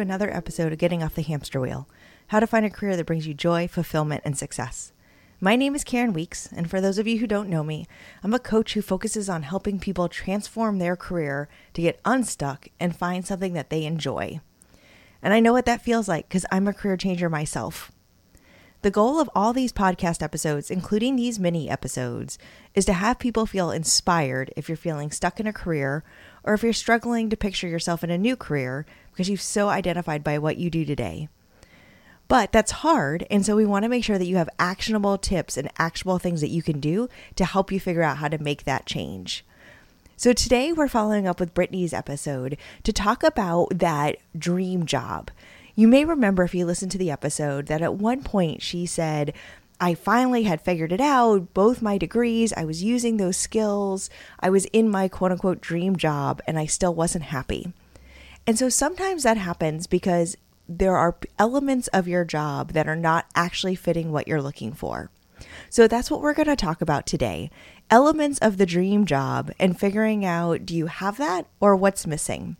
another episode of Getting Off the Hamster Wheel How to Find a Career That Brings You Joy, Fulfillment, and Success. My name is Karen Weeks, and for those of you who don't know me, I'm a coach who focuses on helping people transform their career to get unstuck and find something that they enjoy. And I know what that feels like because I'm a career changer myself. The goal of all these podcast episodes, including these mini episodes, is to have people feel inspired if you're feeling stuck in a career or if you're struggling to picture yourself in a new career because you've so identified by what you do today. But that's hard, and so we want to make sure that you have actionable tips and actionable things that you can do to help you figure out how to make that change. So today we're following up with Brittany's episode to talk about that dream job you may remember if you listened to the episode that at one point she said, I finally had figured it out, both my degrees, I was using those skills, I was in my quote unquote dream job, and I still wasn't happy. And so sometimes that happens because there are elements of your job that are not actually fitting what you're looking for. So that's what we're going to talk about today elements of the dream job and figuring out do you have that or what's missing.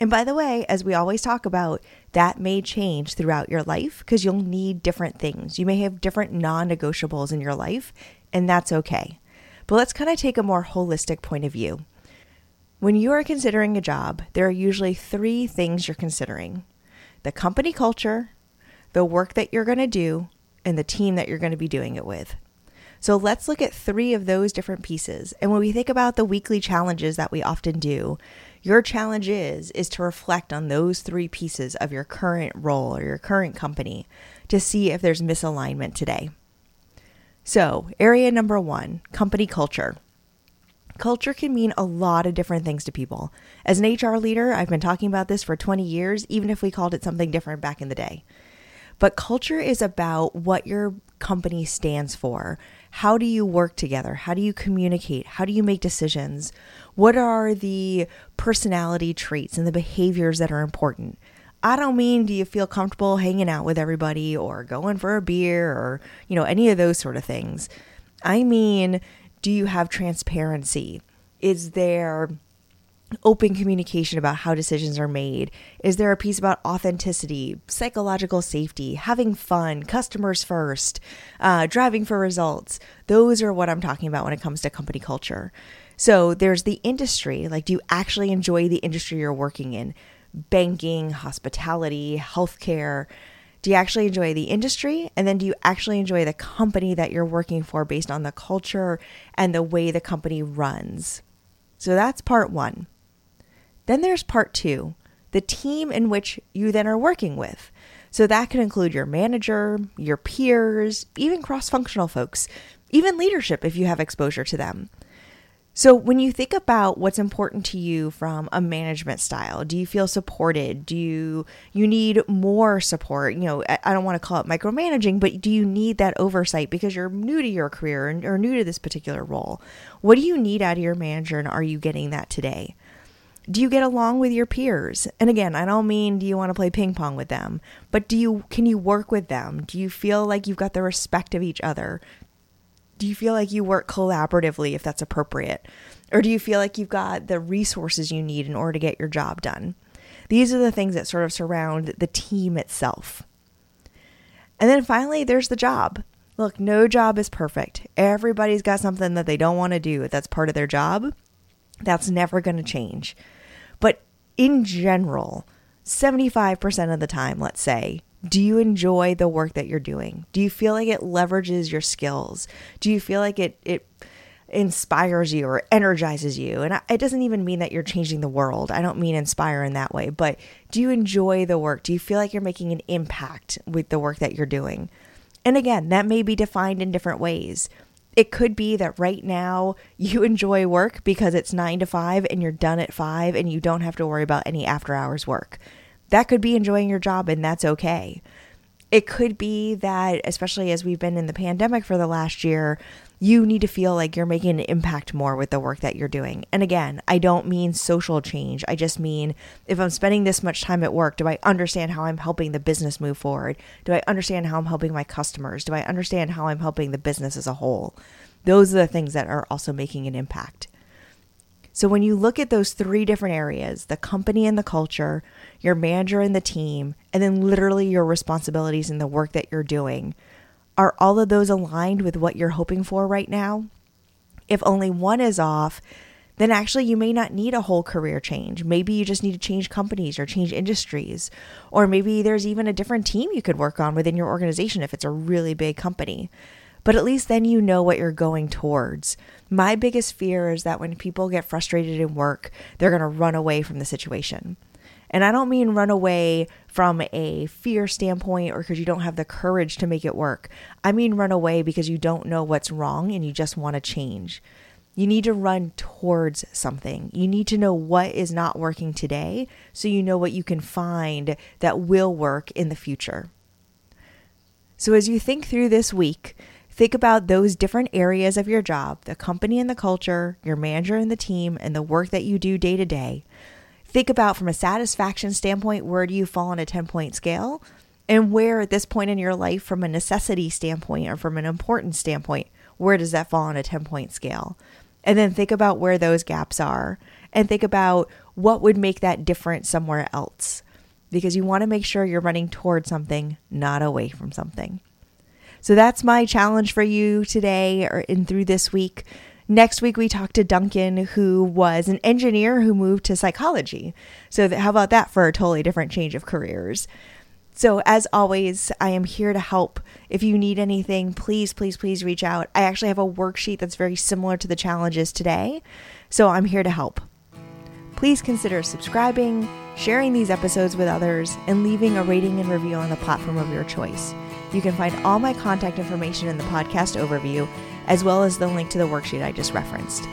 And by the way, as we always talk about, that may change throughout your life because you'll need different things. You may have different non negotiables in your life, and that's okay. But let's kind of take a more holistic point of view. When you are considering a job, there are usually three things you're considering the company culture, the work that you're going to do, and the team that you're going to be doing it with. So let's look at three of those different pieces. And when we think about the weekly challenges that we often do, your challenge is is to reflect on those three pieces of your current role or your current company to see if there's misalignment today. So, area number 1, company culture. Culture can mean a lot of different things to people. As an HR leader, I've been talking about this for 20 years, even if we called it something different back in the day. But culture is about what your company stands for. How do you work together? How do you communicate? How do you make decisions? What are the personality traits and the behaviors that are important? I don't mean do you feel comfortable hanging out with everybody or going for a beer or, you know, any of those sort of things. I mean, do you have transparency? Is there open communication about how decisions are made? Is there a piece about authenticity, psychological safety, having fun, customers first, uh, driving for results? Those are what I'm talking about when it comes to company culture. So there's the industry. Like, do you actually enjoy the industry you're working in? Banking, hospitality, healthcare. Do you actually enjoy the industry? And then do you actually enjoy the company that you're working for based on the culture and the way the company runs? So that's part one. Then there's part two the team in which you then are working with. So that can include your manager, your peers, even cross functional folks, even leadership if you have exposure to them. So, when you think about what's important to you from a management style, do you feel supported? Do you you need more support? You know, I don't want to call it micromanaging, but do you need that oversight because you're new to your career or new to this particular role? What do you need out of your manager, and are you getting that today? Do you get along with your peers? And again i don't mean do you want to play ping pong with them but do you can you work with them? Do you feel like you've got the respect of each other? Do you feel like you work collaboratively if that's appropriate? Or do you feel like you've got the resources you need in order to get your job done? These are the things that sort of surround the team itself. And then finally there's the job. Look no job is perfect. Everybody's got something that they don't want to do that's part of their job. That's never going to change. In general, 75% of the time, let's say, do you enjoy the work that you're doing? Do you feel like it leverages your skills? Do you feel like it it inspires you or energizes you? And it doesn't even mean that you're changing the world. I don't mean inspire in that way, but do you enjoy the work? Do you feel like you're making an impact with the work that you're doing? And again, that may be defined in different ways. It could be that right now you enjoy work because it's nine to five and you're done at five and you don't have to worry about any after hours work. That could be enjoying your job and that's okay. It could be that, especially as we've been in the pandemic for the last year, you need to feel like you're making an impact more with the work that you're doing. And again, I don't mean social change. I just mean if I'm spending this much time at work, do I understand how I'm helping the business move forward? Do I understand how I'm helping my customers? Do I understand how I'm helping the business as a whole? Those are the things that are also making an impact. So when you look at those three different areas the company and the culture, your manager and the team, and then literally your responsibilities and the work that you're doing are all of those aligned with what you're hoping for right now? If only one is off, then actually you may not need a whole career change. Maybe you just need to change companies or change industries. Or maybe there's even a different team you could work on within your organization if it's a really big company. But at least then you know what you're going towards. My biggest fear is that when people get frustrated in work, they're going to run away from the situation. And I don't mean run away from a fear standpoint or because you don't have the courage to make it work. I mean run away because you don't know what's wrong and you just want to change. You need to run towards something. You need to know what is not working today so you know what you can find that will work in the future. So, as you think through this week, think about those different areas of your job the company and the culture, your manager and the team, and the work that you do day to day. Think about from a satisfaction standpoint, where do you fall on a 10 point scale? And where at this point in your life, from a necessity standpoint or from an importance standpoint, where does that fall on a 10 point scale? And then think about where those gaps are and think about what would make that different somewhere else because you want to make sure you're running towards something, not away from something. So that's my challenge for you today or in through this week. Next week, we talked to Duncan, who was an engineer who moved to psychology. So, how about that for a totally different change of careers? So, as always, I am here to help. If you need anything, please, please, please reach out. I actually have a worksheet that's very similar to the challenges today. So, I'm here to help. Please consider subscribing, sharing these episodes with others, and leaving a rating and review on the platform of your choice. You can find all my contact information in the podcast overview, as well as the link to the worksheet I just referenced.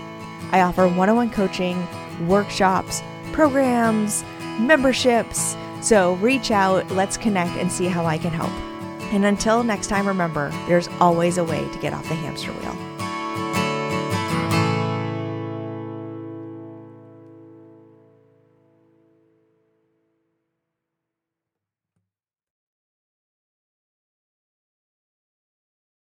I offer one on one coaching, workshops, programs, memberships so reach out, let's connect, and see how I can help. And until next time, remember there's always a way to get off the hamster wheel.